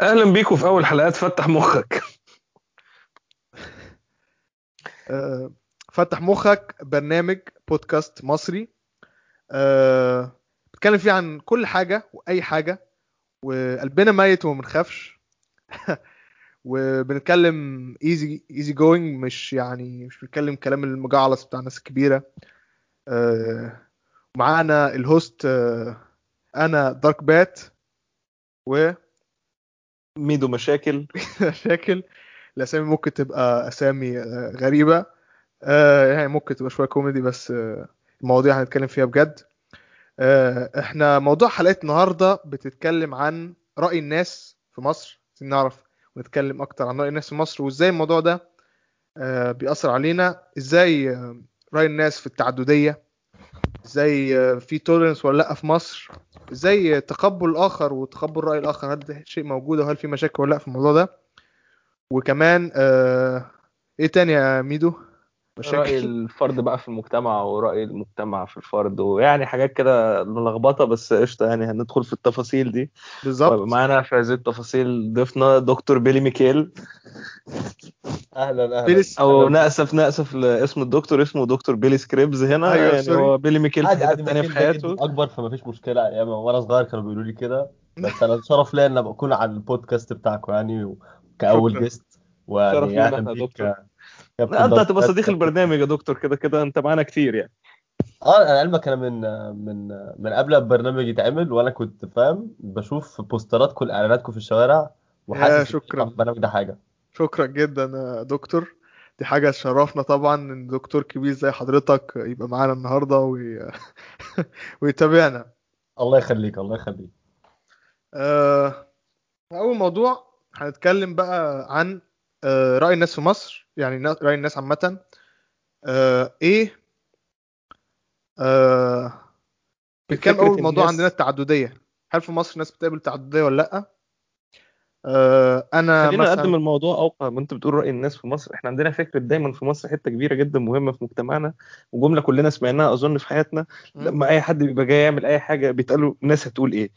أهلا بيكم في أول حلقات فتح مخك. آه، فتح مخك برنامج بودكاست مصري. آه، بنتكلم فيه عن كل حاجة وأي حاجة وقلبنا ميت وما بنخافش. وبنتكلم easy easy going مش يعني مش بنتكلم كلام المجعلص بتاع الناس الكبيرة آه، ومعانا ال host أنا دارك بات و ميدو مشاكل. شاكل الأسامي ممكن تبقى أسامي آه، غريبة. آه، يعني ممكن تبقى شوية كوميدي بس آه، المواضيع هنتكلم فيها بجد. إحنا موضوع حلقة النهاردة بتتكلم عن رأي الناس في مصر. عايزين نعرف ونتكلم أكتر عن رأي الناس في مصر وإزاي الموضوع ده بيأثر علينا. إزاي آه، رأي الناس في التعددية. إزاي آه، في tolerance ولا لأ في مصر؟ إزاي تقبل الآخر وتقبل رأي الآخر هل ده شيء موجود وهل في مشاكل ولا لأ في الموضوع ده؟ وكمان آه، إيه تاني يا ميدو؟ رأي مشاكل الفرد بقى في المجتمع ورأي المجتمع في الفرد ويعني حاجات كده ملخبطة بس قشطة يعني هندخل في التفاصيل دي. بالظبط. معانا في هذه التفاصيل ضيفنا دكتور بيلي ميكيل. أهلا أهلا أو أهلاً. نأسف نأسف لاسم الدكتور اسمه دكتور بيلي سكريبز هنا أيوة، يعني sorry. هو بيلي ميكيل في عادي حتة عادي تانية في حياته الاكبر فما فيش مشكلة أيام وأنا صغير كانوا بيقولوا لي كده بس أنا شرف ليا إن ابقى اكون على البودكاست بتاعكم يعني كأول. guest ويعني أهلا بيك دكتور. أنت هتبقى. صديق البرنامج يا دكتور كده كده أنت معانا كتير يعني آه أنا علمك أنا من من من قبل البرنامج يتعمل وأنا كنت فاهم بشوف بوستراتكم إعلاناتكم في الشوارع وحاسس. البرنامج ده حاجة شكرا جدا يا دكتور. دي حاجة تشرفنا طبعا إن دكتور كبير زي حضرتك يبقى معانا النهاردة وي... ويتابعنا. الله يخليك الله يخليك. آه، أول موضوع هنتكلم بقى عن آه، رأي الناس في مصر يعني رأي الناس عامة. آه، إيه؟ آه، فكرة أول موضوع الناس- عندنا التعددية؟ هل في مصر الناس بتقبل التعددية ولا لأ؟ آه، أنا خلينا مثلا نقدم الموضوع أوقع ما انت بتقول رأي الناس في مصر إحنا عندنا فكرة دايما في مصر حتة كبيرة جدا مهمة في مجتمعنا وجملة كلنا سمعناها أظن في حياتنا. لما أي حد بيبقى جاي يعمل أي حاجة بيتقالوا الناس هتقول إيه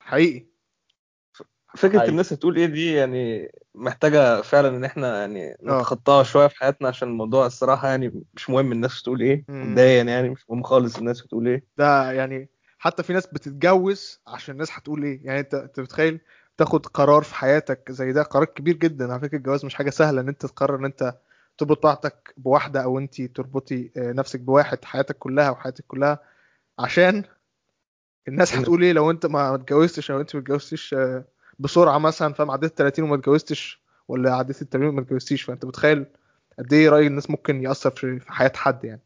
حقيقي فكرة حقيقي. الناس هتقول إيه دي يعني محتاجة فعلا إن إحنا يعني آه. نتخطاها شوية في حياتنا عشان الموضوع الصراحة يعني مش مهم الناس تقول إيه. مبدئيا يعني مش مهم خالص الناس هتقول إيه ده يعني حتى في ناس بتتجوز عشان الناس هتقول إيه يعني انت أنت بتخيل تاخد قرار في حياتك زي ده قرار كبير جدا. على فكرة الجواز مش حاجة سهلة إن أنت تقرر إن أنت تربط بعضك بواحدة أو أنت تربطي آه، نفسك بواحد حياتك كلها وحياتك كلها عشان الناس هتقول إيه لو أنت ما اتجوزتش أو أنت ما اتجوزتيش آه، بسرعة مثلا فاهم؟ عديت 30 وما اتجوزتش ولا عديت ال 30 وما اتجوزتيش. فأنت متخيل قد إيه رأي الناس ممكن يأثر في في حياة حد يعني.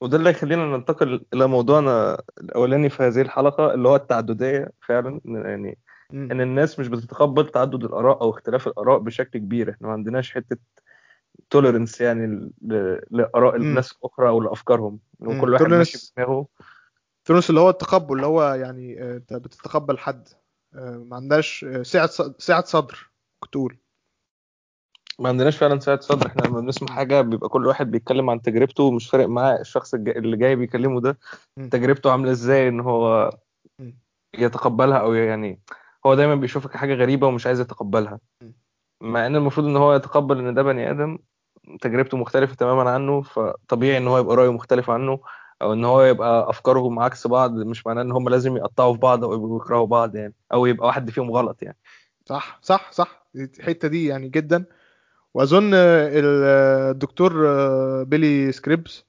وده اللي يخلينا ننتقل إلى موضوعنا الأولاني في هذه الحلقة اللي هو التعددية فعلا يعني إن الناس مش بتتقبل تعدد الآراء أو اختلاف الآراء بشكل كبير إحنا ما عندناش حتة توليرنس يعني لآراء. الناس الأخرى أو لأفكارهم. وكل واحد. ماشي بدماغه تونس اللي هو التقبل اللي هو يعني آه، أنت بتتقبل حد آه، ما عندهاش آه، سعة ص- سعة صدر كنت تقول ما عندناش فعلا سعة صدر إحنا لما بنسمع حاجة بيبقى كل واحد بيتكلم عن تجربته ومش فارق معاه الشخص اللي جاي بيكلمه ده. تجربته عاملة إزاي إن هو. يتقبلها أو يعني هو دايما بيشوفك حاجة غريبة ومش عايز يتقبلها. مع إن المفروض إن هو يتقبل إن ده بني آدم تجربته مختلفة تماما عنه فطبيعي إن هو يبقى رأيه مختلف عنه أو إن هو يبقى أفكارهم عكس بعض مش معناه إن هم لازم يقطعوا في بعض أو يبقوا يكرهوا بعض يعني أو يبقى واحد فيهم غلط يعني صح صح صح الحتة دي يعني جدا وأظن ال- الدكتور بيلي سكريبس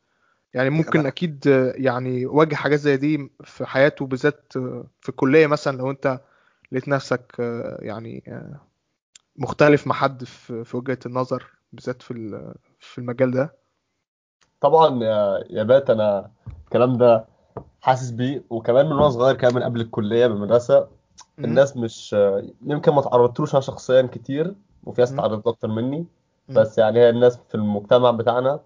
يعني ممكن. أكيد يعني واجه حاجات زي دي في حياته بالذات في الكلية مثلا لو أنت لقيت نفسك آه، يعني آه، مختلف مع حد في وجهة النظر بالذات في في المجال ده طبعا يا يا بات أنا الكلام ده حاسس بيه وكمان من وأنا صغير كمان من قبل الكلية بالمدرسة. الناس مش يمكن ما تعرضتلوش أنا شخصيا كتير وفي ناس مم. تعرضت أكتر مني. بس يعني هي الناس في المجتمع بتاعنا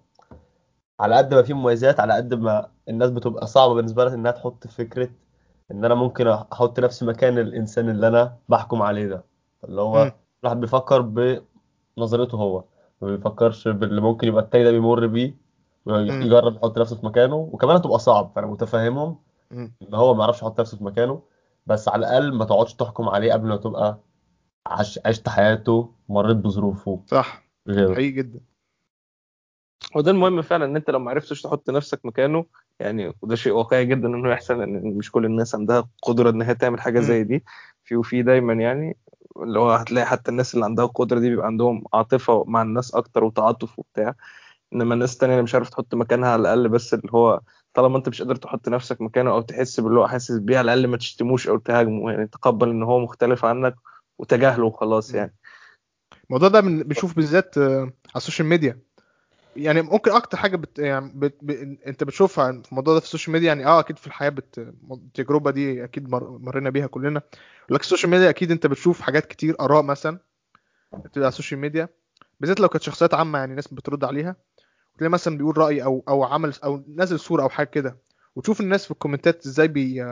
على قد ما في مميزات على قد ما الناس بتبقى صعبة بالنسبة لها إنها تحط فكرة إن أنا ممكن أحط نفسي مكان الإنسان اللي أنا بحكم عليه ده. اللي. هو الواحد بيفكر بنظرته هو ما بيفكرش باللي ممكن يبقى التاني ده بيمر بيه. يجرب يحط نفسه في مكانه. وكمان هتبقى صعب فأنا متفهمهم. إن هو ما يعرفش يحط نفسه في مكانه. بس على الأقل ما تقعدش تحكم عليه قبل ما تبقى عش... عشت حياته مريت بظروفه. صح. حقيقي جدا. وده المهم فعلا إن أنت لو ما عرفتش تحط نفسك مكانه يعني وده شيء واقعي جدا إنه يحصل لأن مش كل الناس عندها قدرة ان هي تعمل حاجة. زي دي في وفي دايما يعني اللي هو هتلاقي حتى الناس اللي عندها القدرة دي بيبقى عندهم عاطفة مع الناس أكتر وتعاطف وبتاع إنما الناس التانية اللي مش عارف تحط مكانها على الأقل بس اللي هو طالما أنت مش قادر تحط نفسك مكانه أو تحس باللي هو حاسس بيه على الأقل ما تشتموش أو تهاجمه يعني تقبل إن هو مختلف عنك وتجاهله وخلاص. يعني الموضوع ده من- بنشوف بالذات آه، على ال social media يعني ممكن أكتر حاجة بت... يعني بت... ب... أنت بتشوفها في الموضوع ده في ال social media يعني آه أكيد في الحياة بت... التجربة دي أكيد مر... مرينا بيها كلنا لكن ال social media أكيد أنت بتشوف حاجات كتير آراء مثلا بتبقى على ال social media بالذات لو كانت شخصيات عامة يعني ناس بترد عليها تلاقي مثلا بيقول رأي أو أو عمل أو نزل صورة أو حاجة كده وتشوف الناس في الكومنتات إزاي بي...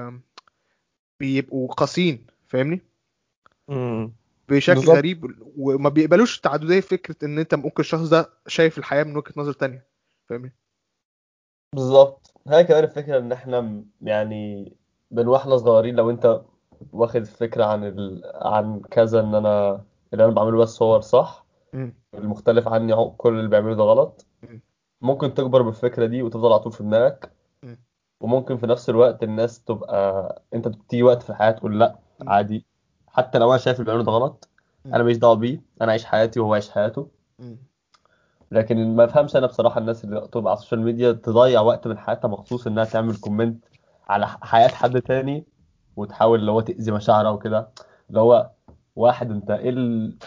بيبقوا قاسيين فاهمني؟ بشكل بالظبط. غريب وما بيقبلوش التعدديه فكرة إن أنت ممكن الشخص ده شايف الحياة من وجهة نظر تانية فاهمني بالظبط هي كمان الفكرة إن إحنا م- يعني من وإحنا صغيرين لو أنت واخد فكرة عن ال... عن كذا إن أنا اللي أنا بعمله بس هو الصح مم. المختلف عني كل اللي بيعمله ده غلط مم. ممكن تكبر بالفكرة دي وتفضل على طول في دماغك مم. وممكن في نفس الوقت الناس تبقى أنت بتيجي وقت في الحياة تقول مم. عادي حتى لو أنا شايف اللي بيعمله ده غلط. أنا ماليش دعوة بيه أنا عايش حياتي وهو عايش حياته. لكن ما بفهمش أنا بصراحة الناس اللي تبقى على ال social media تضيع وقت من حياتها مخصوص إنها تعمل comment على حياة حد تاني وتحاول اللي هو تأذي مشاعره وكده اللي هو واحد أنت إيه ال-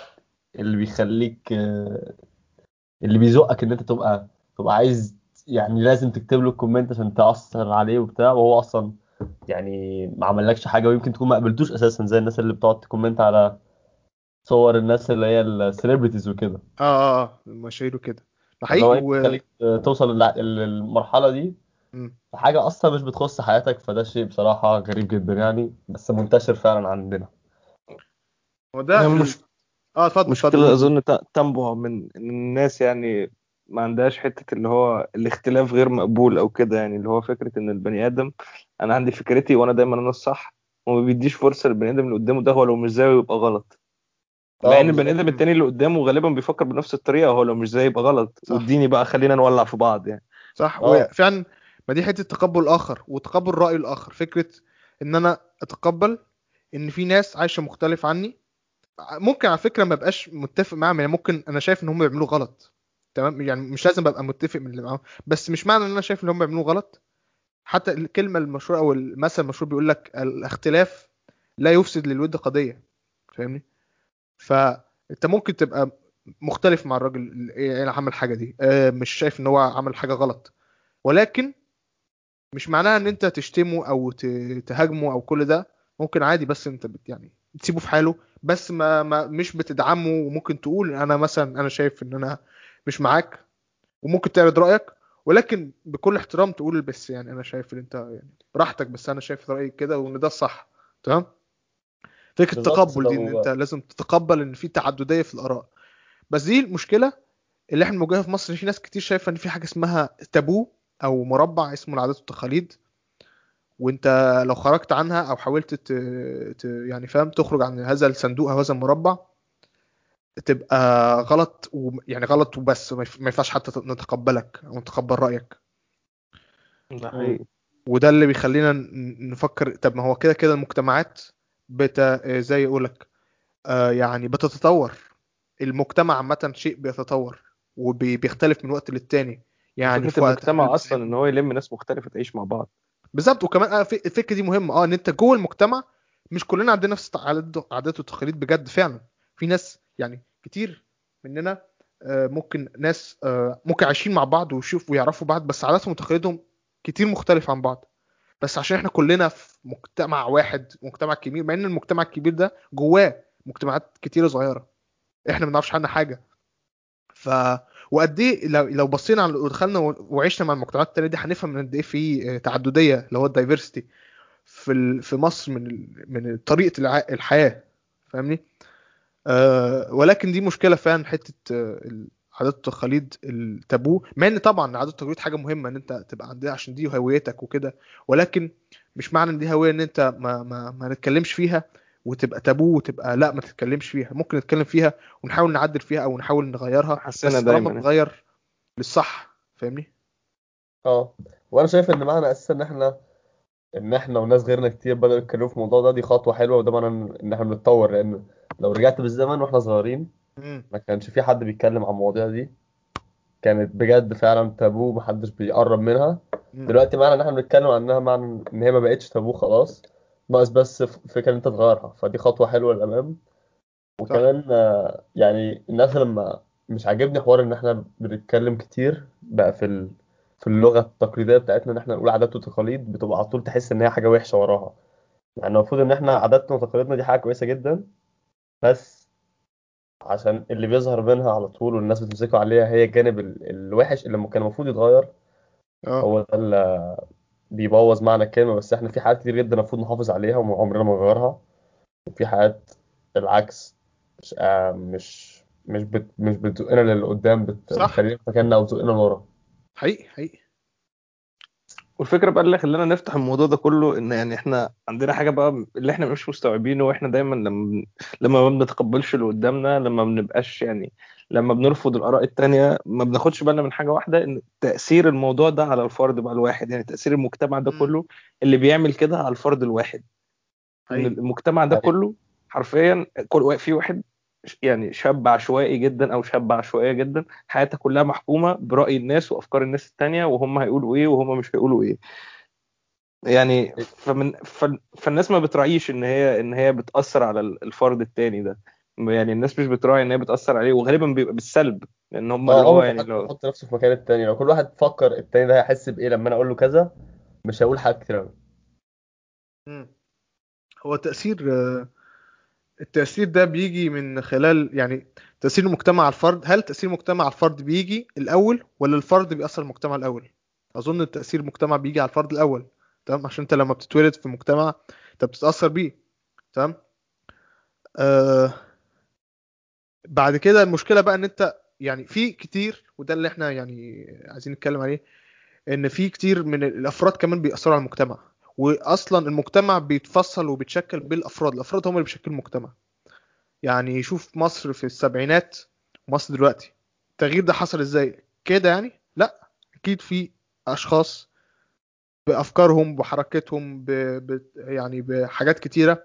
اللي بيخليك آه، اللي بيزقك إن أنت تبقى تبقى عايز يعني لازم تكتب له ال comment عشان تأثر عليه وبتاع وهو أصلا يعني ما عملكش حاجة ويمكن تكون ما قابلتوش أساسا زي الناس اللي بتقعد تكومنت على صور الناس اللي هي ال celebrities وكده آه آه آه المشاهير وكده ده حقيقي إيه و... توصل للمرحلة دي مم. حاجة أصلا مش بتخص حياتك فده شيء بصراحة غريب جدا يعني بس منتشر فعلا عندنا هو ده يعني. مش آه اتفضل اتفضل مشكلة قول قول. أظن ت- تنبع من الناس يعني ما عندهاش حتة اللي هو الاختلاف غير مقبول أو كده يعني اللي هو فكرة إن البني آدم أنا عندي فكرتي وأنا دايما أنا الصح وما بيديش فرصة للبني آدم اللي قدامه ده هو لو مش زيه يبقى غلط. مع آه إن البني آدم التاني اللي قدامه غالبا بيفكر بنفس الطريقة هو لو مش زيه يبقى غلط. صح. واديني بقى خلينا نولع في بعض يعني. صح. آه. وفعلا ما دي حتة تقبل الآخر وتقبل رأي الآخر. فكرة إن أنا أتقبل إن في ناس عايشة مختلف عني ممكن على فكرة ما بقاش متفق معاهم يعني ممكن أنا شايف إن هم بيعملوه غلط. تمام؟ يعني مش لازم أبقى متفق من اللي معاهم بس مش معنى إن أنا شايف إن هم بيعملوه غلط. حتى الكلمة المشهورة أو المثل المشهور بيقول لك الاختلاف لا يفسد للود قضية فاهمني؟ فأنت ممكن تبقى مختلف مع الراجل اللي عمل الحاجة دي آه، مش شايف إن هو عمل حاجة غلط. ولكن مش معناها إن أنت تشتمه أو تهاجمه أو كل ده ممكن عادي بس أنت بت يعني تسيبه في حاله بس ما, ما مش بتدعمه. وممكن تقول أنا مثلا أنا شايف إن أنا مش معاك وممكن تعرض رأيك ولكن بكل احترام تقول بس يعني أنا شايف إن أنت يعني براحتك بس أنا شايف رأيي كده وإن ده الصح تمام؟ فكرة التقبل دي إن أنت لازم تتقبل إن في تعددية في الآراء. بس دي المشكلة اللي إحنا بنواجهها في مصر في ناس كتير شايفة إن في حاجة اسمها تابو أو مربع اسمه العادات والتقاليد وأنت لو خرجت عنها أو حاولت ت... ت... يعني فاهم تخرج عن هذا الصندوق أو هذا المربع تبقى غلط و... يعني غلط وبس ما ينفعش حتى نتقبلك أو نتقبل رأيك. ده حقيقي. وده اللي بيخلينا نفكر طب ما هو كده كده المجتمعات بت زي يقولك آه يعني بتتطور. المجتمع عامة شيء بيتطور وبيختلف من وقت للتاني. يعني في وقت المجتمع أصلا إن هو يلم ناس مختلفة تعيش مع بعض. بالظبط وكمان في- الفكرة دي مهمة. آه إن أنت جوه المجتمع مش كلنا عندنا نفس عادات وتقاليد بجد فعلا. في ناس يعني كتير مننا آه، ممكن ناس آه، ممكن عايشين مع بعض ويشوفوا ويعرفوا بعض بس عاداتهم وتقاليدهم كتير مختلف عن بعض. بس عشان إحنا كلنا في مجتمع واحد مجتمع كبير مع ان المجتمع الكبير ده جواه مجتمعات كتيره صغيرة. إحنا ما بنعرفش عنها حاجة. ف وقد إيه لو لو بصينا على ودخلنا وعشنا مع المجتمعات التانية دي هنفهم قد إيه في آه، تعددية اللي هو الدايفرستي في في مصر من من طريقة الحياة. فاهمني؟ آه ولكن دي مشكلة فعلا حتة آه، العادات والتقاليد التابو مع إن طبعا العادات والتقاليد حاجة مهمة إن أنت تبقى عندها عشان دي هويتك وكده ولكن مش معنى إن دي هوية إن أنت ما ما ما نتكلمش فيها وتبقى تابو وتبقى لا ما تتكلمش فيها. ممكن نتكلم فيها ونحاول نعدل فيها أو نحاول نغيرها حسنا دايما. تتغير للصح فاهمني؟ آه. وأنا شايف إن معنى أساسا إن إحنا إن إحنا وناس غيرنا كتير بدأوا يتكلموا في الموضوع ده دي خطوة حلوة وده معنى إن إحنا بنتطور لأن لو رجعت بالزمن وإحنا صغيرين. ما كانش في حد بيتكلم عن المواضيع دي. كانت بجد فعلا تابو محدش بيقرب منها. دلوقتي معنى إن إحنا بنتكلم عنها معنى إن هي ما بقتش تابو خلاص. ناقص بس ف- فكرة إن أنت تغيرها. فدي خطوة حلوة للأمام. وكمان آه، يعني الناس لما مش عاجبني حوار إن إحنا بنتكلم كتير بقى في ال... في اللغة التقليدية بتاعتنا إن إحنا نقول عادات وتقاليد بتبقى على طول تحس إن هي حاجة وحشة وراها. يعني المفروض إن إحنا عاداتنا وتقاليدنا دي حاجة كويسة جدا. بس عشان اللي بيظهر منها على طول والناس بتمسكوا عليها هي الجانب ال- الوحش اللي كان المفروض يتغير. آه. هو ده اللي بيبوظ معنى الكلمة بس إحنا في حاجات كتير جدا المفروض نحافظ عليها وعمرنا ما نغيرها. وفي حاجات العكس مش آه مش مش بت مش بتزقنا للقدام بت صح. بتخلينا في مكاننا أو تزقنا لورا. حقيقي حقيقي. والفكرة بقى اللي خلانا نفتح الموضوع ده كله إن يعني إحنا عندنا حاجة بقى اللي إحنا مش مستوعبينه وإحنا دايما لما لما ما بنتقبلش اللي قدامنا لما ما بنبقاش يعني لما بنرفض الآراء التانية ما بناخدش بالنا من حاجة واحدة إن تأثير الموضوع ده على الفرد بقى الواحد يعني تأثير المجتمع ده. كله اللي بيعمل كده على الفرد الواحد حقيقي المجتمع ده حقيقي. كله حرفيا كل في واحد يعني شاب عشوائي جدا أو شابه عشوائية جدا حياتها كلها محكومة برأي الناس وأفكار الناس التانية وهم هيقولوا إيه وهم مش هيقولوا إيه. يعني فمن ف... فالناس ما بتراعيش إن هي إن هي بتأثر على الفرد التاني ده. يعني الناس مش بتراعي إن هي بتأثر عليه وغالبا بيبقى بالسلب لأن هم اللي آه هو يعني لو يحط نفسه في مكان التاني. لو كل واحد فكر التاني ده هيحس بإيه لما أنا أقول له كذا مش هقول حاجات كتير قوي. هو تأثير آه، التأثير ده بيجي من خلال يعني تأثير المجتمع على الفرد. هل تأثير المجتمع على الفرد بيجي الأول ولا الفرد بيأثر المجتمع الأول؟ أظن التأثير المجتمع بيجي على الفرد الأول تمام؟ عشان أنت لما بتتولد في مجتمع أنت بتتأثر بيه تمام؟ آه بعد كده المشكلة بقى إن أنت يعني في كتير وده اللي إحنا يعني عايزين نتكلم عليه إن في كتير من الأفراد كمان بيأثروا على المجتمع. وأصلا المجتمع بيتفصل وبيتشكل بالأفراد الأفراد هم اللي بيشكلوا المجتمع. يعني شوف مصر في السبعينات ومصر دلوقتي. التغيير ده حصل إزاي؟ كده يعني؟ لا أكيد في أشخاص بأفكارهم بحركتهم ب... ب... يعني بحاجات كتيرة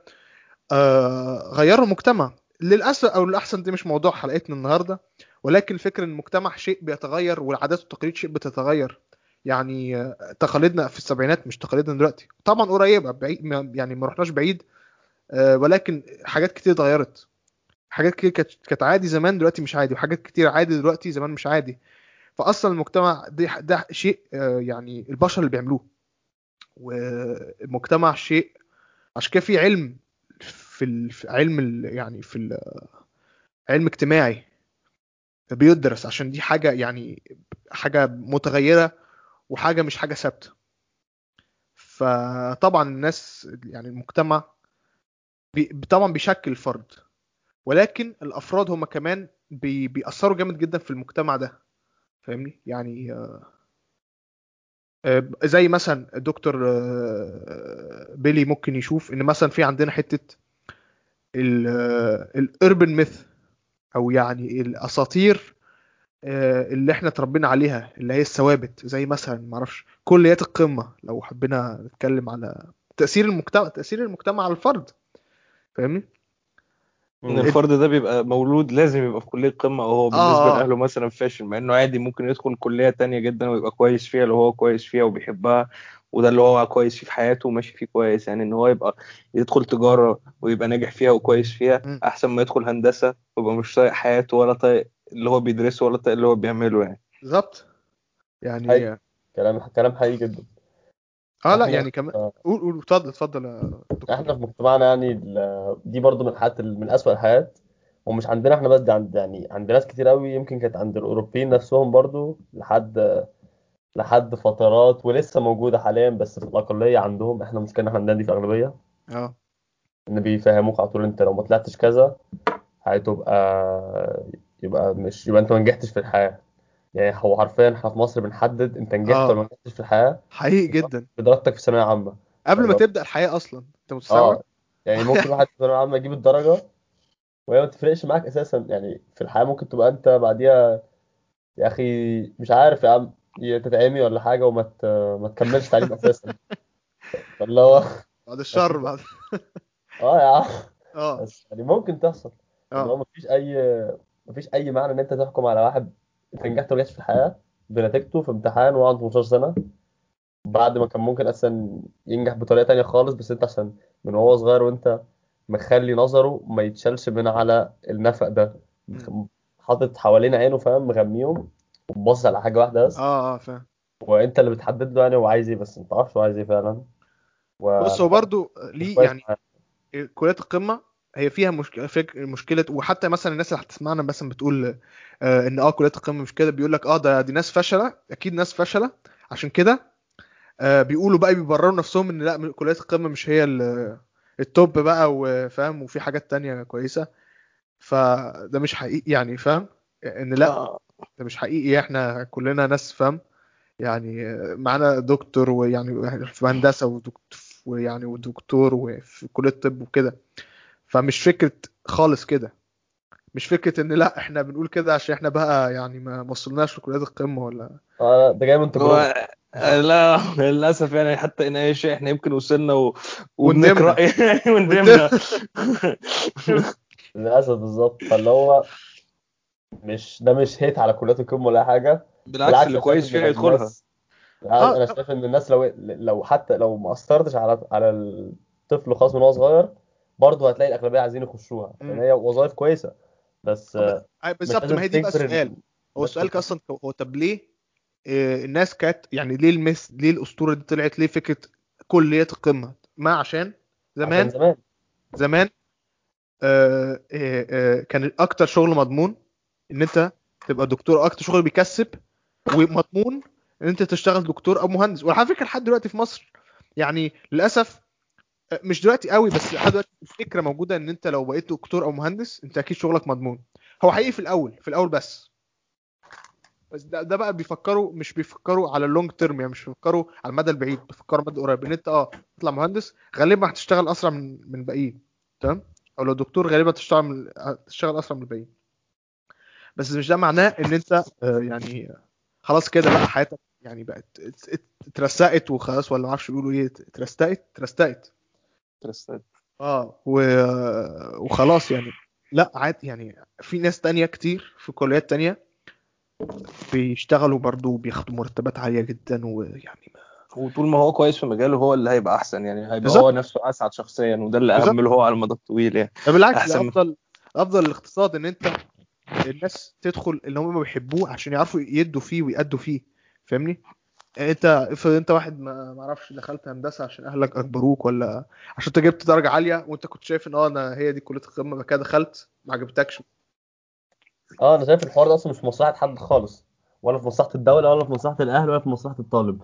آه غيروا المجتمع. للأسف أو للأحسن دي مش موضوع حلقتنا النهارده ولكن الفكرة إن المجتمع شيء بيتغير والعادات والتقاليد شيء بتتغير. يعني تقاليدنا في السبعينات مش تقاليدنا دلوقتي. طبعا قريبة بعيد يعني ما رحناش بعيد آه، ولكن حاجات كتير اتغيرت. حاجات كتير كانت عادي زمان دلوقتي مش عادي وحاجات كتير عادي دلوقتي زمان مش عادي. فاصلا المجتمع ده, ده شيء آه، يعني البشر اللي بيعملوه. والمجتمع شيء عشان كده في علم في علم يعني في علم اجتماعي بيدرس عشان دي حاجة يعني حاجة متغيرة. وحاجة مش حاجة ثابتة. فطبعا الناس يعني المجتمع بي طبعا بيشكل الفرد ولكن الأفراد هم كمان بي بيأثروا جامد جدا في المجتمع ده. فاهمني؟ يعني آه، آه، زي مثلا دكتور آه، بيلي ممكن يشوف إن مثلا في عندنا حتة الاربن ميث أو يعني الأساطير اللي إحنا اتربينا عليها اللي هي الثوابت زي مثلا معرفش كليات القمة لو حبينا نتكلم على تأثير المجتمع تأثير المجتمع على الفرد فاهمني إن الفرد ده بيبقى مولود لازم يبقى في كلية قمة أو هو بالنسبة آه. لأهله مثلا فاشل مع إنه عادي ممكن يدخل كلية تانية جدا ويبقى كويس فيها لو هو كويس فيها وبيحبها وده اللي هو كويس فيه في حياته وماشي فيه كويس يعني إن هو يبقى يدخل تجارة ويبقى ناجح فيها وكويس فيها. أحسن ما يدخل هندسة ويبقى مش طايق حياته ولا طايق اللي هو بيدرسه ولا اللي هو بيعمله يعني. بالظبط. يعني حقيقي. كلام كلام حقيقي جدا. آه لا يعني كمان آه. قول قول اتفضل اتفضل يا دكتور. إحنا في مجتمعنا يعني ال- دي برضو من الحاجات ال- من أسوأ الحاجات. ومش عندنا إحنا بس ده عند يعني عند ناس كتير قوي يمكن كانت عند الأوروبيين نفسهم برضو لحد لحد فترات ولسه موجودة حاليا بس في الأقلية عندهم. إحنا مشكلة إحنا عندنا دي في الأغلبية. آه. إن بيفهموك على طول أنت لو ما طلعتش كذا هتبقى يبقى مش يبقى انت ما نجحتش في الحياة. يعني هو حرفيا إحنا في مصر بنحدد انت نجحت آه. ولا ما نجحتش في الحياة. حقيقي جدا. بدرجتك في ثانوية عامة. قبل ما والله. تبدأ الحياة أصلا أنت مستوعب آه. يعني ممكن واحد في ثانوية عامة يجيب الدرجة وهي ما تفرقش معاك أساسا. يعني في الحياة ممكن تبقى أنت بعديها يا أخي مش عارف يا عم تتعمي ولا حاجة وما ت... ما تكملش تعليم أساسا. فاللي هو بعد الشر بعد. آه يا عم. آه. يعني ممكن تحصل. آه. مفيش أي مفيش أي معنى إن أنت تحكم على واحد انت نجحت ولا نجحتش في الحياة بنتيجته في امتحان عنده 18 سنة بعد ما كان ممكن أصلا ينجح بطريقة تانية خالص بس أنت عشان من وهو صغير وأنت مخلي نظره ما يتشالش من على النفق ده. حاطط حوالين عينه فاهم؟ مغميهم وباصص على حاجة واحدة بس. آه آه فاهم. وأنت اللي بتحدد له يعني هو عايز إيه بس ما تعرفش هو عايز إيه فعلا. بص هو و مش ليه يعني كليات القمة هي فيها مشكله. مشكلة وحتى مثلا الناس اللي هتسمعنا مثلا بتقول آه إن آه كليات القمة مش كده بيقول لك آه ده دي ناس فشلة أكيد ناس فشلة. عشان كده آه بيقولوا بقى بيبرروا نفسهم إن لا كليات القمة مش هي ال- التوب بقى وفاهم وفي حاجات تانية كويسة. فده مش حقيقي يعني فاهم؟ إن لا آه. ده مش حقيقي. إحنا كلنا ناس فاهم؟ يعني معانا دكتور ويعني في هندسة ودكتور ويعني ودكتور وفي كلية الطب وكده. فمش فكرة خالص كده. مش فكرة إن لا إحنا بنقول كده عشان إحنا بقى يعني ما وصلناش لكليات القمة ولا؟ آه ده جاي من تجربه هو لا للأسف يعني حتى إن أي شيء إحنا يمكن وصلنا و... وندمنا. وبنقرا وندمنا. للأسف بالظبط. فاللي هو مش ده مش هيت على كليات القمة ولا حاجة. بالعكس اللي أنا شايف كويس فيها يدخلها. آه أنا شايف إن الناس لو لو حتى لو ما أثرتش على على الطفل خالص من هو صغير برضه هتلاقي الأغلبية عايزين يخشوها لأن. هي وظائف كويسة. بس آه، آه، بالظبط ما هي دي بقى السؤال. هو السؤال. أصلا هو طب ليه آه، الناس كانت يعني ليه المس ليه الأسطورة دي طلعت؟ ليه فكرة كلية القمة؟ ما عشان عشان زمان زمان. زمان آه، آه، آه، كان أكتر شغل مضمون إن أنت تبقى دكتور أكتر شغل بيكسب ومضمون إن أنت تشتغل دكتور أو مهندس. وعلى فكرة لحد دلوقتي في مصر يعني للأسف مش دلوقتي قوي بس لحد دلوقتي الفكرة موجودة إن أنت لو بقيت دكتور أو مهندس أنت أكيد شغلك مضمون. هو حقيقي في الأول في الأول بس. بس ده, ده بقى بيفكروا مش بيفكروا على اللونج تيرم يعني مش بيفكروا على المدى البعيد بيفكروا المدى القريب. إن أنت آه تطلع مهندس غالبا هتشتغل أسرع من من الباقيين. تمام؟ أو لو دكتور غالبا هتشتغل هتشتغل أسرع من الباقيين. بس مش ده معناه إن أنت آه، يعني خلاص كده بقى حياتك يعني بقت ات- ات- اترسقت وخلاص ولا ما أعرفش يقولوا إيه اترستقت اترستقت آه و... وخلاص يعني. لا عادي يعني في ناس تانية كتير في كليات تانية بيشتغلوا برضو بياخدوا مرتبات عالية جدا ويعني وطول ما هو كويس في مجاله هو اللي هيبقى أحسن يعني هيبقى بالظبط. هو نفسه أسعد شخصيا وده اللي بالظبط. اهمله هو على المدى الطويل يعني. بالعكس أفضل أفضل الاقتصاد إن أنت الناس تدخل اللي هم بيحبوه عشان يعرفوا يدوا فيه ويأدوا فيه فاهمني؟ يعني انت افرض انت واحد ما أعرفش دخلت هندسة عشان اهلك اجبروك ولا عشان انت جبت درجة عالية وانت كنت شايف ان آه أنا هي دي كلية القمة بعد كده دخلت ما عجبتكش؟ آه أنا شايف الحوار ده أصلا مش في مصلحة حد خالص ولا في مصلحة الدولة ولا في مصلحة الاهل ولا في مصلحة الطالب.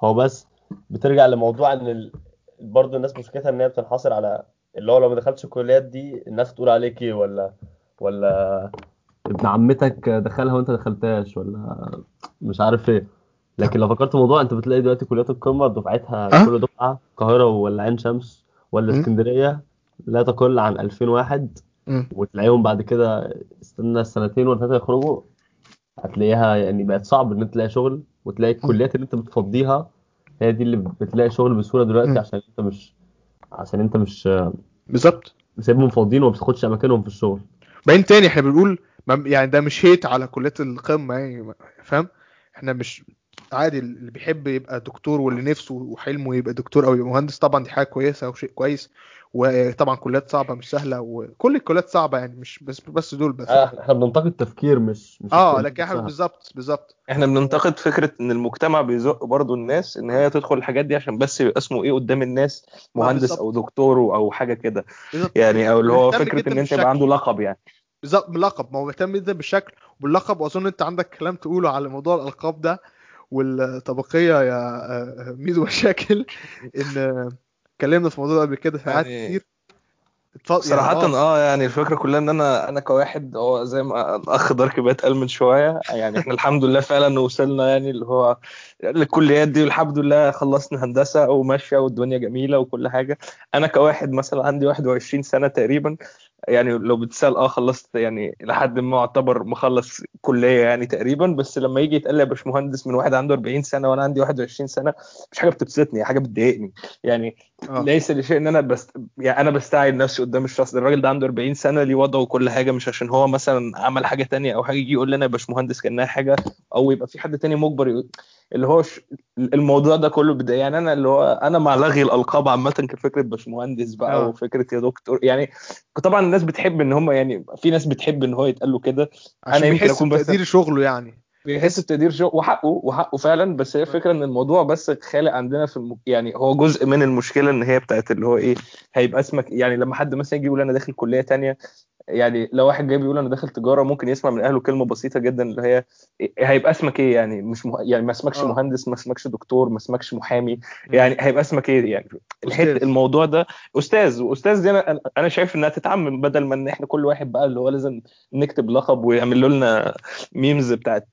هو بس بترجع لموضوع ان ال... برضه الناس مشكلتها ان هي بتنحصر على اللي هو لو ما دخلتش الكليات دي الناس تقول عليك إيه؟ ولا ولا ابن عمتك دخلها وانت دخلتهاش ولا مش عارف إيه. لكن لو فكرت الموضوع انت بتلاقي دلوقتي كليات القمة دفعتها أه؟ كل دفعة القاهرة ولا عين شمس ولا. اسكندرية لا تقل عن 2000 واحد. وتلاقيهم بعد كده استنى سنتين ولا ثلاثة يخرجوا هتلاقيها يعني بقت صعب إن أنت تلاقي شغل وتلاقي الكليات اللي أنت بتفضيها هي دي اللي بتلاقي شغل بسهولة دلوقتي. عشان أنت مش عشان أنت مش بالظبط سايبهم فاضيين وما بتاخدش أماكنهم في الشغل بعدين تاني إحنا بنقول يعني ده مش هيت على كليات القمة يعني فاهم إحنا مش عادي اللي بيحب يبقى دكتور واللي نفسه وحلمه يبقى دكتور أو يبقى مهندس طبعا دي حاجة كويسة وشيء كويس. وطبعا كليات صعبة مش سهلة وكل الكليات صعبة يعني مش بس بس دول بس. آه، إحنا بننتقد التفكير مش مش آه لكن إحنا. بالظبط بالظبط. إحنا بننتقد فكرة إن المجتمع بيزق برضو الناس إن هي تدخل الحاجات دي عشان بس يبقى اسمه إيه قدام الناس ما مهندس بالظبط. أو دكتور أو حاجة كده. يعني أو اللي هو فكرة إن أنت يبقى. عنده لقب يعني. بالظبط باللقب. ما هو بيهتم جدا بالشكل. وباللقب وأظن أنت عندك كلام تقوله على موضوع الألقاب ده. والطبقية يا آه، آه، ميدو مشاكل إن آه، اتكلمنا في الموضوع قبل كده ساعات يعني- كتير. اتفضل صراحة يعني آه يعني الفكرة كلها إن أنا أنا كواحد هو زي ما الاخ دارك بيت قال من شوية يعني إحنا الحمد لله فعلا وصلنا يعني اللي هو للكليات دي والحمد لله خلصنا هندسة وماشية والدنيا جميلة وكل حاجة. أنا كواحد مثلا عندي 21 سنة تقريبا يعني لو بتسأل آه خلصت يعني لحد ما اعتبر مخلص كلية يعني تقريبا بس لما يجي يتقال لي يا باشمهندس من واحد عنده 40 سنة وأنا عندي 21 سنة مش حاجة بتبسطني حاجة بتضايقني. يعني آه. ليس لشيء إن أنا بس يعني أنا بستعين نفسي قدام الشخص ده. الراجل ده عنده 40 سنة ليه وضعه وكل حاجة مش عشان هو مثلا عمل حاجة تانية أو حاجة يجي يقول لي أنا يا باشمهندس كأنها حاجة أو يبقى في حد تاني مجبر يقول اللي هو ش... الموضوع ده كله بدا يعني أنا اللي هو أنا مع لغي الألقاب عامة كفكرة باشمهندس بقى آه. وفكرة يا دكتور يعني طبعا الناس بتحب إن هم يعني في ناس بتحب إن هو يتقال له كده أنا يمكن أكون بس بتقدير شغله يعني. بيحس بتقدير شغل وحقه وحقه فعلا بس هي فكرة إن الموضوع بس خالق عندنا في الم... يعني هو جزء من المشكلة إن هي بتاعت اللي هو إيه هيبقى اسمك يعني لما حد مثلا يجي يقول أنا داخل كلية تانية يعني لو واحد جاي بيقول أنا داخل تجارة ممكن يسمع من أهله كلمة بسيطة جدا اللي هي هيبقى اسمك إيه يعني؟ مش مه... يعني ما اسمكش آه. مهندس ما اسمكش دكتور ما اسمكش محامي. يعني هيبقى اسمك إيه يعني؟ الحتة الموضوع ده أستاذ وأستاذ دي أنا أنا شايف إنها تتعمم بدل ما إن إحنا كل واحد بقى اللي هو لازم نكتب لقب ويعملوا لنا ميمز بتاعت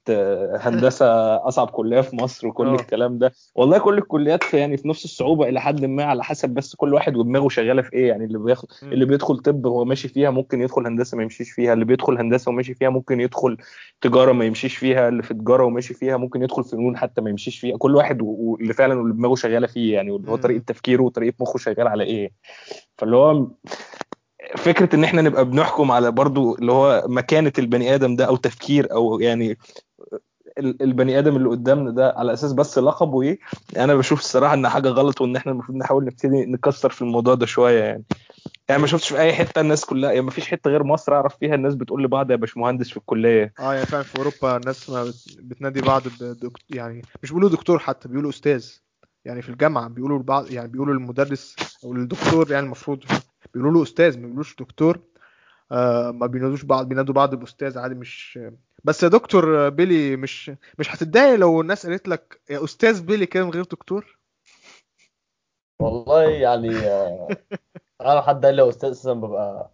هندسة أصعب كلية في مصر وكل آه. الكلام ده. والله كل الكليات في يعني في نفس الصعوبة إلى حد ما على حسب بس كل واحد ودماغه شغالة في إيه يعني اللي بياخد. اللي بيدخل طب هو ماشي فيها ممكن يدخل هندسه ما يمشيش فيها اللي بيدخل هندسة وماشي فيها ممكن يدخل تجارة ما يمشيش فيها اللي في تجارة وماشي فيها ممكن يدخل فنون حتى ما يمشيش فيها. كل واحد واللي فعلا واللي دماغه شغالة فيه يعني واللي هو طريقة. تفكيره وطريقة مخه شغال على إيه. فاللي هو فكرة إن إحنا نبقى بنحكم على برضو اللي هو مكانة البني آدم ده أو تفكير أو يعني ال- البني آدم اللي قدامنا ده على أساس بس لقبه إيه. أنا بشوف الصراحة إن حاجة غلط وإن إحنا المفروض نحاول نبتدي نكسر في الموضوع ده شوية يعني. يعني ما شفتش في أي حتة الناس كلها يعني ما فيش حتة غير مصر أعرف فيها الناس بتقول لبعض يا باشمهندس في الكلية. آه يعني فعلا في أوروبا الناس ما بت- بتنادي بعض بدكتور يعني مش بيقولوا دكتور حتى بيقولوا أستاذ. يعني في الجامعة بيقولوا لبعض يعني بيقولوا للمدرس أو للدكتور يعني المفروض بيقولوا له أستاذ ما بيقولوش دكتور. آه ما بينادوش بعض بينادوا بعض بأستاذ عادي مش بس يا دكتور بيلي مش مش هتتضايق لو الناس قالت لك يا أستاذ بيلي كده من غير دكتور؟ والله يعني آه، أنا حد قال لي يا أستاذ أساسا ببقى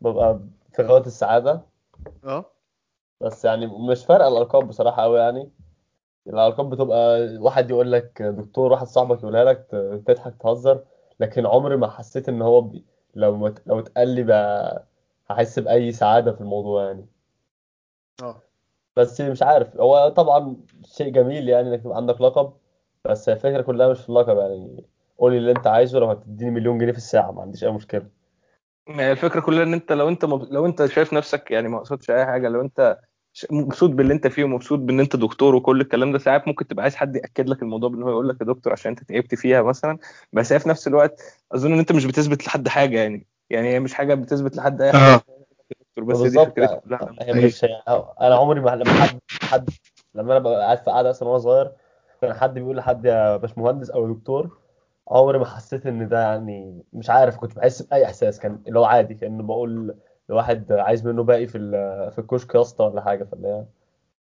ببقى في غاية السعادة. آه. بس يعني مش فارقة الالقاب بصراحة قوي يعني. الالقاب بتبقى واحد يقول لك دكتور واحد صاحبك يقولها لك تضحك تهزر. لكن عمري ما حسيت إن هو بي... لو مت... لو اتقال لي بقى هحس بأي سعادة في الموضوع يعني. آه. بس مش عارف. هو طبعا شيء جميل يعني إنك تبقى عندك لقب. بس الفكرة كلها مش في اللقب يعني. قولي اللي انت عايزه لو هتديني مليون جنيه في الساعة ما عنديش أي مشكلة. يعني الفكرة كلها إن أنت لو أنت مب... لو أنت شايف نفسك يعني ما قصدتش أي حاجة لو أنت مبسوط باللي أنت فيه ومبسوط بإن أنت دكتور وكل الكلام ده ساعات ممكن تبقى عايز حد يأكد لك الموضوع بإن هو يقول لك يا دكتور عشان أنت تعبت فيها مثلا بس هي في نفس الوقت أظن إن أنت مش بتثبت لحد حاجة يعني. يعني هي مش حاجة بتثبت لحد أي حاجة. آه. دكتور بس هي دي فكرتها كلها. هي مش هي... أنا عمري ما لما حد حد لما أنا ببقى قاعد في قاعدة مثلا وأنا صغير كان حد بيقول لحد يا باشمهندس أو دكتور عمري ما حسيت ان ده يعني مش عارف كنت بحس بأي إحساس. كان اللي هو عادي كان بقول لواحد عايز منه باقي في ال- في الكشك يا اسطى ولا حاجة. فاللي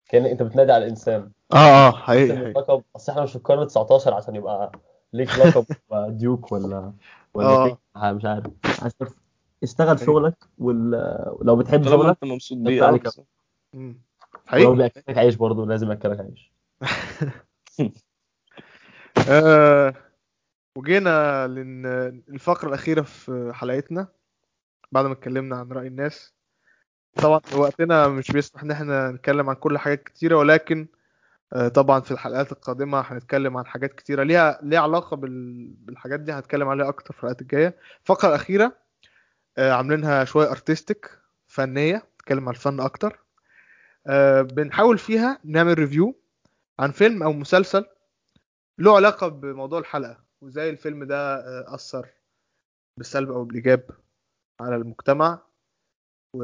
كأن أنت بتنادي على الإنسان. آه آه حقيقي اللقب أصل إحنا مش في القرن 19 عشان يبقى ليك لقب ديوك ولا ولا آه. مش عارف. اشتغل شغلك ولو بتحب طالما شغلك أنت مبسوط بيه آه حقيقي. بيأكلك عيش برضه لازم يأكلك عيش. آه وجينا للفقرة الأخيرة في حلقتنا بعد ما اتكلمنا عن رأي الناس. طبعا وقتنا مش بيسمح إن إحنا نتكلم عن كل حاجات كتيرة ولكن آه، طبعا في الحلقات القادمة هنتكلم عن حاجات كتيرة ليها ليها علاقة بال... بالحاجات دي هنتكلم عليها أكتر في الحلقات الجاية. الفقرة الأخيرة آه، عاملينها شوية artistic فنية نتكلم عن الفن أكتر. آه، بنحاول فيها نعمل review عن فيلم أو مسلسل له علاقة بموضوع الحلقة. وازاي الفيلم ده آه، أثر بالسلب أو بالإيجاب على المجتمع. و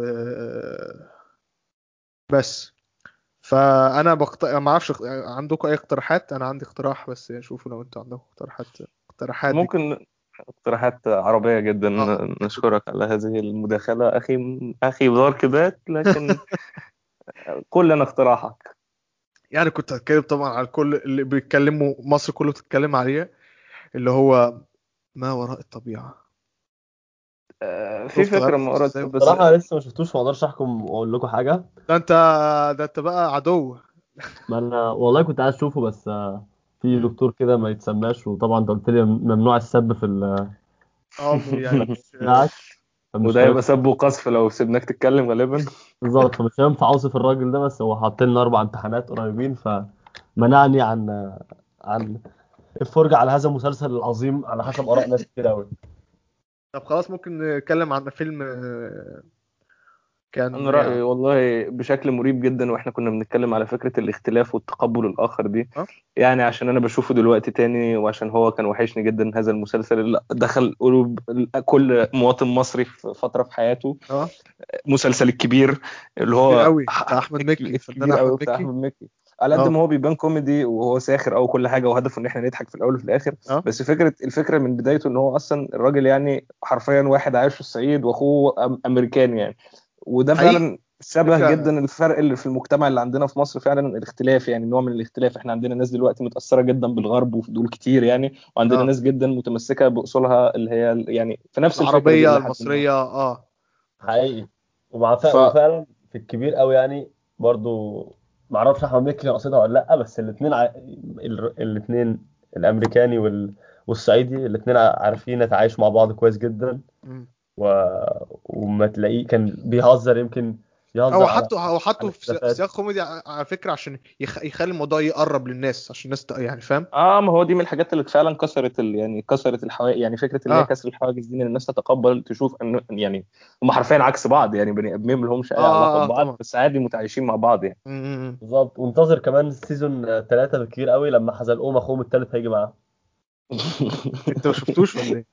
بس. فأنا بقت... ما أعرفش عندكم أي اقتراحات؟ أنا عندي اقتراح بس شوفوا لو أنتوا عندكم اقتراحات اقتراحات دي. ممكن اقتراحات عربية جدا آه. نشكرك على هذه المداخلة. أخي أخي بدار كبات لكن قل لنا اقتراحك. يعني كنت هتكلم طبعا على كل اللي بيتكلموا مصر كله بتتكلم عليه. اللي هو ما وراء الطبيعة. آه، في فكرة ما؟ بس بصراحة لسه ما شفتوش ما أقدرش احكم واقول لكم حاجة. ده انت ده انت بقى عدو. ما أنا والله كنت عايز اشوفه بس آه، في. دكتور كده ما يتسماش وطبعا انت قلت لي ممنوع السب في ال- آه يعني وده يبقى هينفع- سب وقذف لو سيبناك تتكلم غالبا. بالظبط فمش هينفع اوصف الراجل ده بس هو حاط لنا أربع امتحانات قريبين فمنعني عن عن الفرجة على هذا المسلسل العظيم على حسب آراء ناس كتير قوي طب خلاص ممكن نتكلم عن فيلم آه، كان أنا رأيي والله بشكل مريب جدا وإحنا كنا بنتكلم على فكرة الاختلاف والتقبل الآخر دي. أه؟ يعني عشان أنا بشوفه دلوقتي تاني وعشان هو كان وحشني جدا هذا المسلسل اللي دخل قلوب كل مواطن مصري في فترة في حياته. آه. مسلسل الكبير اللي كبير هو قوي أحمد مكي. أحمد مكي. على قد آه. ما هو بيبان كوميدي وهو ساخر أو كل حاجة وهدفه إن إحنا نضحك في الأول وفي الآخر آه. بس فكره الفكرة من بدايته إن هو أصلا الراجل يعني حرفيا واحد عايش في الصعيد وأخوه أم- امريكاني يعني وده. فعلا شبه جدا الفرق اللي في المجتمع اللي عندنا في مصر فعلا الاختلاف يعني نوع من الاختلاف إحنا عندنا ناس دلوقتي متأثرة جدا بالغرب وفي دول كتير يعني وعندنا آه. ناس جدا متمسكة بأصولها اللي هي يعني في نفس العربية. المصرية آه حقيقي ومع ف... ف- وفعلا في الكبير قوي يعني برضو ما أعرفش احمد مكي قصدها ولا لأ بس الاثنين ع... الاثنين الأمريكاني وال... والصعيدي الاثنين عارفين يتعايشوا مع بعض كويس جدا. و... وما تلاقيه كان بيهزر يمكن حطه هو حطه على في سياق- كوميدي ع- على فكرة عشان يخ... يخلي الموضوع يقرب للناس عشان الناس ت- يعني فاهم آه ما هو دي من الحاجات اللي فعلا كسرت ال... يعني كسرت الحواجز يعني فكرة اللي آه. هي كسر الحواجز دي إن الناس تتقبل تشوف ان يعني هم حرفيا عكس بعض يعني بني آدمين ما لهمش أي آه، علاقة آه، ببعض طبعا. بس عادي متعايشين مع بعض يعني. بالظبط وانتظر كمان season ثلاثة بالكتير قوي لما حزلقوم أخوهم الثالث هيجي معاه انت ما شفتوش ولا إيه؟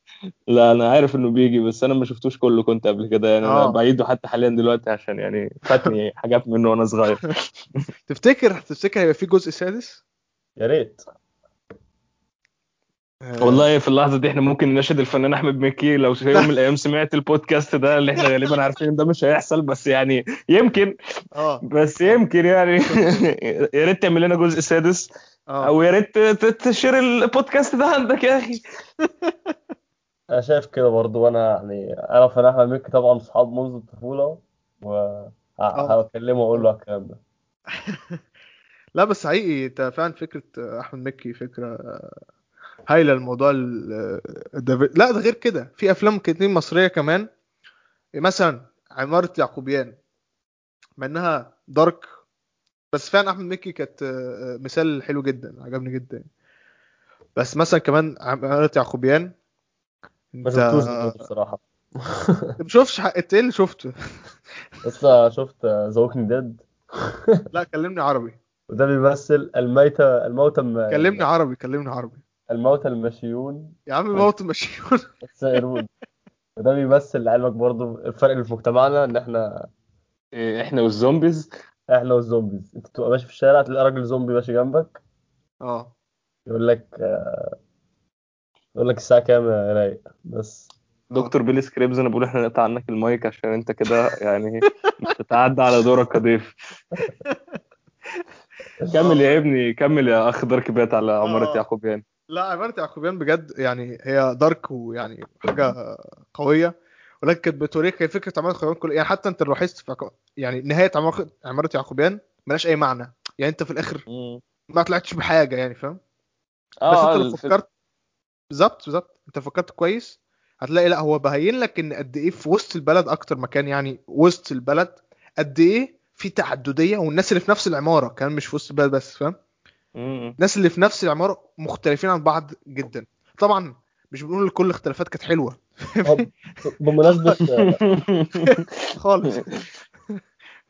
لا أنا عارف انه بيجي بس أنا ما شفتوش كله كنت قبل كده يعني أنا آه. بعيده حتى حاليا دلوقتي عشان يعني فاتني حاجات منه وأنا صغير تفتكر تفتكر هيبقى في جزء سادس؟ يا ريت والله في اللحظة دي إحنا ممكن نناشد الفنان أحمد مكي لو في يوم من الأيام سمعت البودكاست ده اللي إحنا غالبا عارفين إن ده مش هيحصل بس يعني يمكن آه. بس يمكن يعني يا ريت تعمل لنا جزء سادس آه. أو يا ريت تشير البودكاست ده عندك يا أخي. أنا شايف كده برضو وأنا يعني أنا فنان أحمد مكي طبعا صحاب منذ الطفولة آه. وهكلمه وأقول له الكلام ده. لا بس حقيقي أنت فعلا فكرة أحمد مكي فكرة هايلة الموضوع ال- الدافي- لا ده غير كده. في أفلام كتير مصرية كمان. مثلا عمارة يعقوبيان مع إنها dark بس فعلا أحمد مكي كانت آه، مثال حلو جدا عجبني جدا. بس مثلا كمان عمارة يعقوبيان ما شفتوش بصراحة. ما شفتش حق إيه اللي شفته؟ لسه شفت The Walking Dead لا كلمني عربي. وده بيمثل الميتة الموتى الم- كلمني عربي كلمني عربي. الموتى المشيون. يا عم موت مشيون السائرون وده بيمثل لعلمك برضو الفرق اللي في مجتمعنا إن إحنا إيه، إحنا وال zombies. إحنا وال zombies. أنت تبقى ماشي في الشارع تلاقي راجل زومبي ماشي جنبك. آه. يقول لك آه، يقول لك الساعة كام يا رايق؟ بس. دكتور بيلي سكريبز أنا بقول إحنا نقطع عنك المايك عشان أنت كده يعني بتتعدى على دورك كضيف كمل يا ابني كمل يا أخ دارك بات على عمارة آه. يعقوبيان. لا عمارة يعقوبيان بجد يعني هي دارك ويعني حاجة قوية ولكن كانت بتوريك هي فكرة عمارة يعقوبيان كل يعني حتى أنت لو لاحظت يعني نهاية عمارة عمارة يعقوبيان ملهاش أي معنى. يعني أنت في الآخر ما طلعتش بحاجة يعني فاهم؟ بس آه أنت لو فكرت بالظبط بالظبط. أنت فكرت كويس هتلاقي لا هو باين لك إن قد إيه في وسط البلد أكتر مكان يعني وسط البلد قد إيه في تعدديه والناس اللي في نفس العمارة كمان مش في وسط البلد بس فاهم. الناس اللي في نفس العمارة مختلفين عن بعض جدا. طبعا مش بنقول إن كل الاختلافات كانت حلوة. طب بمناسبة خالص.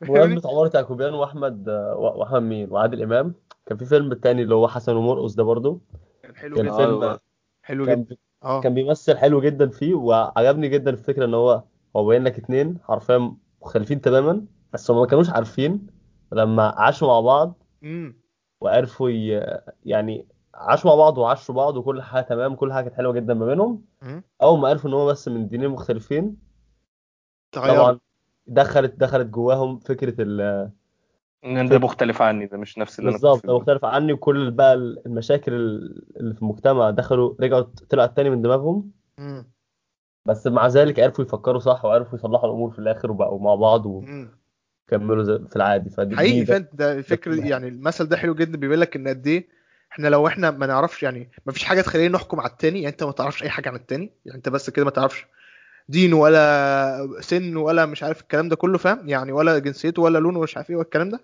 بمناسبة عمارة يعقوبيان وأحمد وأحمد مين؟ وعادل إمام. كان في فيلم تاني اللي هو حسن ومرقص ده برضو. كان حلو كان جدا. فيلم حلو كان جدا. آه. كان بيمثل حلو جدا فيه وعجبني جدا الفكرة إن هو هو باين لك اتنين حرفيا مختلفين تماما بس هم ما كانوش عارفين لما عاشوا مع بعض امم وعرفوا ي... يعني عاشوا مع بعض وعاشوا بعض وكل حاجة تمام كل حاجة كانت حلوة جدا ما بينهم. أول ما عرفوا إن هو بس من دينين مختلفين طبعا دخلت دخلت جواهم فكرة ال... إن ده مختلف عني ده مش نفس اللي بالظبط. ده مختلف عني وكل بقى المشاكل اللي في المجتمع دخلوا رجعوا طلعت تاني من دماغهم مم. بس مع ذلك عرفوا يفكروا صح وعرفوا يصلحوا الأمور في الآخر وبقوا مع بعض مم. وكملوا زي- في العادي. فدي حقيقي فانت ده الفكر يعني المثل ده حلو جدا. بيقول لك إن قد إيه إحنا لو إحنا ما نعرفش يعني ما فيش حاجة تخلينا نحكم على التاني. يعني أنت ما تعرفش أي حاجة عن التاني. يعني أنت بس كده ما تعرفش دينه ولا سن ولا مش عارف الكلام ده كله فاهم؟ يعني ولا جنسيته ولا لونه ومش عارف إيه والكلام ده.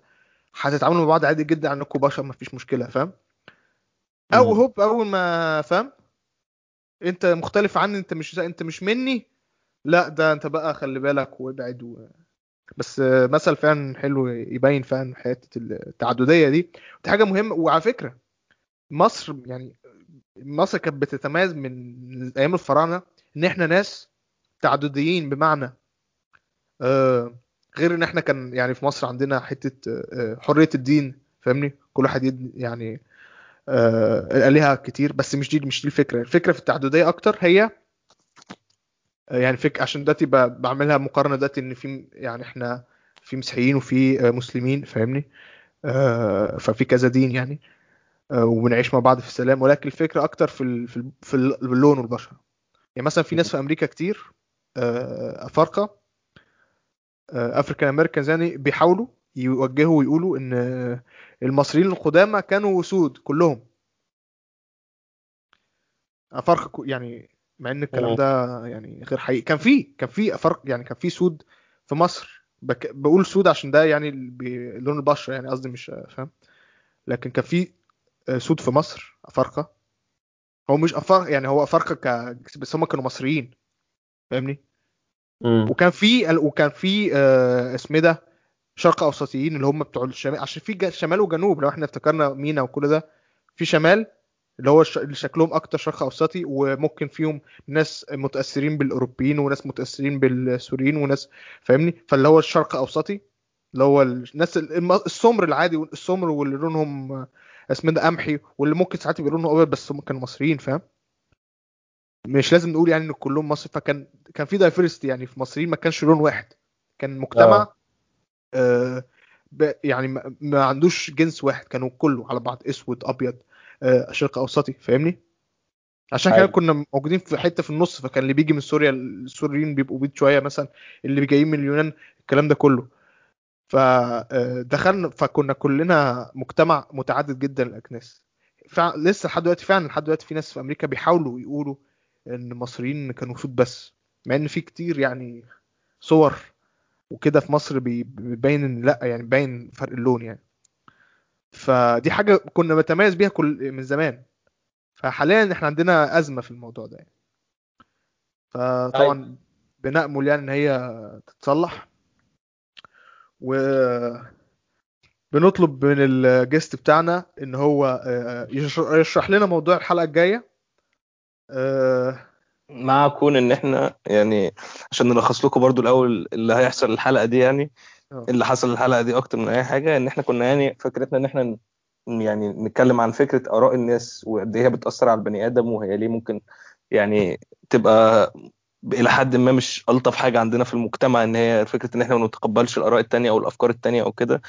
هتتعاملوا مع بعض عادي جدا. انكم بشر ما فيش مشكلة فاهم؟ أو. هوب أول ما فاهم؟ أنت مختلف عني أنت مش أنت مش مني. لا ده أنت بقى خلي بالك وابعد و... بس آه، مثل فعلا حلو يبين فعلا حتة التعددية دي. ودي حاجة مهمة. وعلى فكرة مصر يعني مصر كانت بتتميز من أيام الفراعنة إن إحنا ناس تعدديين بمعنى آه، غير إن إحنا كان يعني في مصر عندنا حتة آه، حرية الدين فاهمني؟ كل واحد يعني الالهه كتير. بس مش دي مش دي الفكرة. الفكرة في التعددية أكتر هي يعني فك عشان دلوقتي بعملها مقارنة دلوقتي إن في يعني إحنا في مسيحيين وفي آه، مسلمين فاهمني؟ آه، ففي كذا دين يعني آه، وبنعيش مع بعض في السلام. ولكن الفكرة أكتر في في ال- في ال- في اللون والبشرة. يعني مثلا في ناس في أمريكا كتير أفارقة African Americans يعني بيحاولوا يوجهوا ويقولوا إن المصريين القدامى كانوا سود كلهم. أفارقة يعني مع إن الكلام مم. ده يعني غير حقيقي. كان في كان في افارقه يعني كان في سود في مصر. بك... بقول سود عشان ده يعني لون البشرة يعني قصدي مش فاهم؟ لكن كان في آه، سود في مصر أفارقة. هو مش افارقه يعني هو أفارقة ك... بس هم كانوا مصريين. فاهمني. وكان في وكان في آه، اسمه إيه ده شرق أوسطيين اللي هم بتوع الشمال. عشان في شمال وجنوب لو إحنا افتكرنا مينا وكل ده في شمال اللي هو اللي شكلهم أكتر شرق أوسطي وممكن فيهم ناس متأثرين بالأوروبيين وناس متأثرين بالسوريين وناس فاهمني؟ فاللي هو الشرق أوسطي اللي هو الناس السمر العادي السمر واللي لونهم آه، اسمه ده قمحي واللي ممكن ساعات يبقى لونهم أبيض بس هم كانوا مصريين فاهم؟ مش لازم نقول يعني إن كلهم مصري فكان كان في دايفرستي يعني في مصريين ما كانش لون واحد. كان مجتمع آه، ب- يعني ما ما عندوش جنس واحد كانوا كله على بعض أسود أبيض آه، شرق أوسطي فاهمني؟ عشان كده كنا موجودين في حتة في النص فكان اللي بيجي من سوريا السوريين بيبقوا بيض شوية مثلا اللي جايين من اليونان الكلام ده كله. فدخلنا فكنا كلنا مجتمع متعدد جدا الاكناس فع- لسه لحد دلوقتي فعلا لحد دلوقتي في ناس في أمريكا بيحاولوا يقولوا إن المصريين كانوا سود بس مع إن في كتير يعني صور وكده في مصر بي- بيبين إن لأ يعني باين فرق اللون يعني. فدي حاجة كنا بنتميز بيها كل من زمان. فحاليا إحنا عندنا أزمة في الموضوع ده يعني. فطبعا بنأمل يعني إن هي تتصلح. وبنطلب من الجست بتاعنا إن هو آه، يش- يشرح لنا موضوع الحلقة الجاية. آه، مع كون إن إحنا يعني عشان نلخص لكم برضو الأول اللي هيحصل الحلقة دي يعني اللي حصل الحلقة دي أكتر من أي حاجة إن إحنا كنا يعني فكرتنا إن إحنا يعني نتكلم عن فكرة آراء الناس وقد إيه هي بتأثر على البني آدم وهي ليه ممكن يعني تبقى إلى حد ما مش ألطف حاجة عندنا في المجتمع إن هي فكرة إن إحنا ما نتقبلش الآراء التانية أو الأفكار التانية أو كده.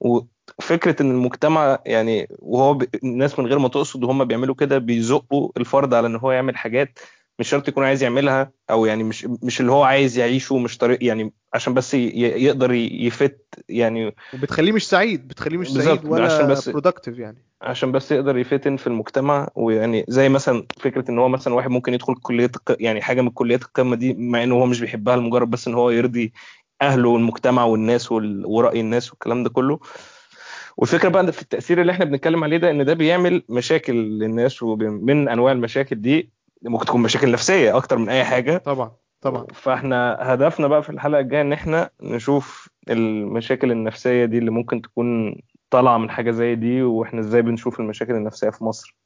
وفكرة إن المجتمع يعني وهو ب... الناس من غير ما تقصد وهم بيعملوا كده بيزقوا الفرد على إن هو يعمل حاجات مش شرط يكون عايز يعملها أو يعني مش مش اللي هو عايز يعيشه مش طريق يعني عشان بس. يقدر يفت يعني وبتخليه مش سعيد بتخليه مش سعيد بالظبط عشان ولا بس برودكتيف يعني عشان بس يقدر يفتن في المجتمع ويعني زي مثلا فكرة إن هو مثلا واحد ممكن يدخل كلية يعني حاجة من كليات القمة دي مع انه هو مش بيحبها لمجرد بس إن هو يرضي أهله والمجتمع والناس وال- ورأي الناس والكلام ده كله والفكرة بقى في التأثير اللي إحنا بنتكلم عليه ده إن ده بيعمل مشاكل للناس ومن أنواع المشاكل دي ممكن تكون مشاكل نفسية أكتر من أي حاجة. طبعا طبعا. فإحنا هدفنا بقى في الحلقة الجاية إن إحنا نشوف المشاكل النفسية دي اللي ممكن تكون طالعة من حاجة زي دي وإحنا إزاي بنشوف المشاكل النفسية في مصر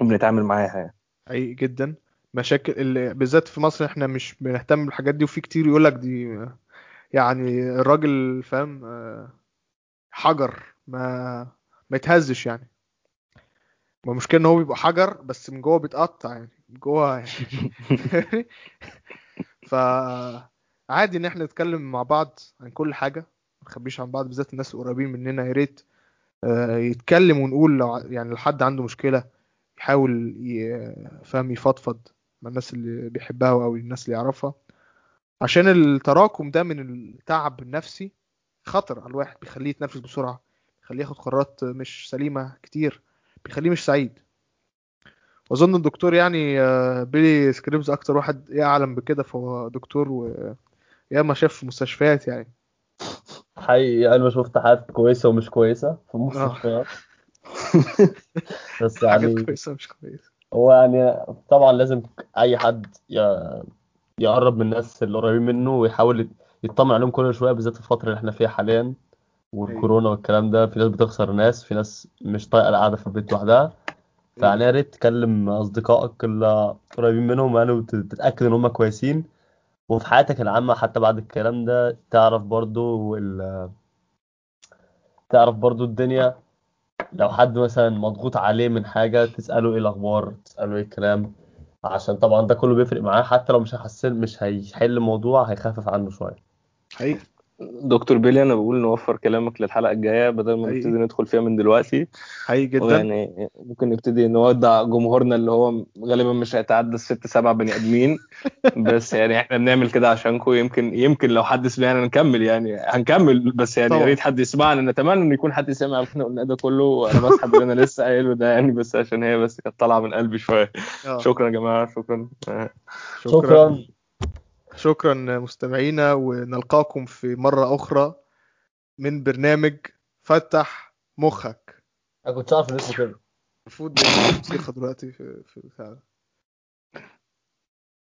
وبنتعامل معاها يعني. حقيقي جدا. مشاكل اللي بالذات في مصر إحنا مش بنهتم بالحاجات دي وفي كتير يقول لك دي يعني الراجل فاهم آه، حجر ما ما يتهزش يعني. ما المشكلة إن هو بيبقى حجر بس من جوه بيتقطع يعني. جوه يعني. ف عادي إن إحنا نتكلم مع بعض عن كل حاجة ما نخبيش عن بعض بالذات الناس القريبين مننا يا ريت آه، يتكلم ونقول لو يعني لو حد عنده مشكلة يحاول فاهم يفضفض مع الناس اللي بيحبها أو الناس اللي يعرفها. عشان التراكم ده من التعب النفسي خطر على الواحد بيخليه يتنفس بسرعة بيخليه ياخد قرارات مش سليمة كتير بيخليه مش سعيد. وأظن الدكتور يعني آه، بيلي سكريبز أكتر واحد يعلم بكده فهو دكتور وياما شاف في مستشفيات يعني. حقيقي أنا شفت حاجات كويسة ومش كويسة في آه. المستشفيات. بس يعني كويسة مش كويسة. هو يعني طبعا لازم أي حد يقرب من الناس اللي قريبين منه ويحاول يطمن عليهم كل شوية بالذات في الفترة اللي إحنا فيها حاليا والكورونا والكلام ده. في ناس بتخسر ناس في ناس مش طايقة القعدة في البيت لوحدها. فيعني يا ريت تكلم أصدقائك اللي قريبين منهم يعني وتتأكد إن هم كويسين. وفي حياتك العامة حتى بعد الكلام ده تعرف برضو ال... تعرف برضو الدنيا. لو حد مثلا مضغوط عليه من حاجة تسأله إيه الأخبار تسأله إيه الكلام. عشان طبعا ده كله بيفرق معاه. حتى لو مش هيحسن مش هيحل الموضوع هيخفف عنه شوية. حقيقي. دكتور بيلي أنا بقول نوفر كلامك للحلقة الجاية بدل ما. نبتدي ندخل فيها من دلوقتي. حقيقي جدا. ويعني ممكن نبتدي نودع جمهورنا اللي هو غالبا مش هيتعدى الست سبع بني آدمين. بس يعني إحنا بنعمل كده عشانكم. يمكن يمكن لو حد سمعنا نكمل يعني. هنكمل بس يعني يا. ريت حد يسمعنا. نتمنى ان يكون حد سمع اللي إحنا قلنا ده كله. أنا بسحب اللي أنا لسه قايله ده يعني بس عشان هي بس كانت طالعة من قلبي شوية. آه. شكرا يا جماعة. شكرا. آه، شكرا. شكرا مستمعينا ونلقاكم في مرة أخرى من برنامج فتح مخك أنا كنت عارف اسمه كده المفروض موسيقى دلوقتي في في.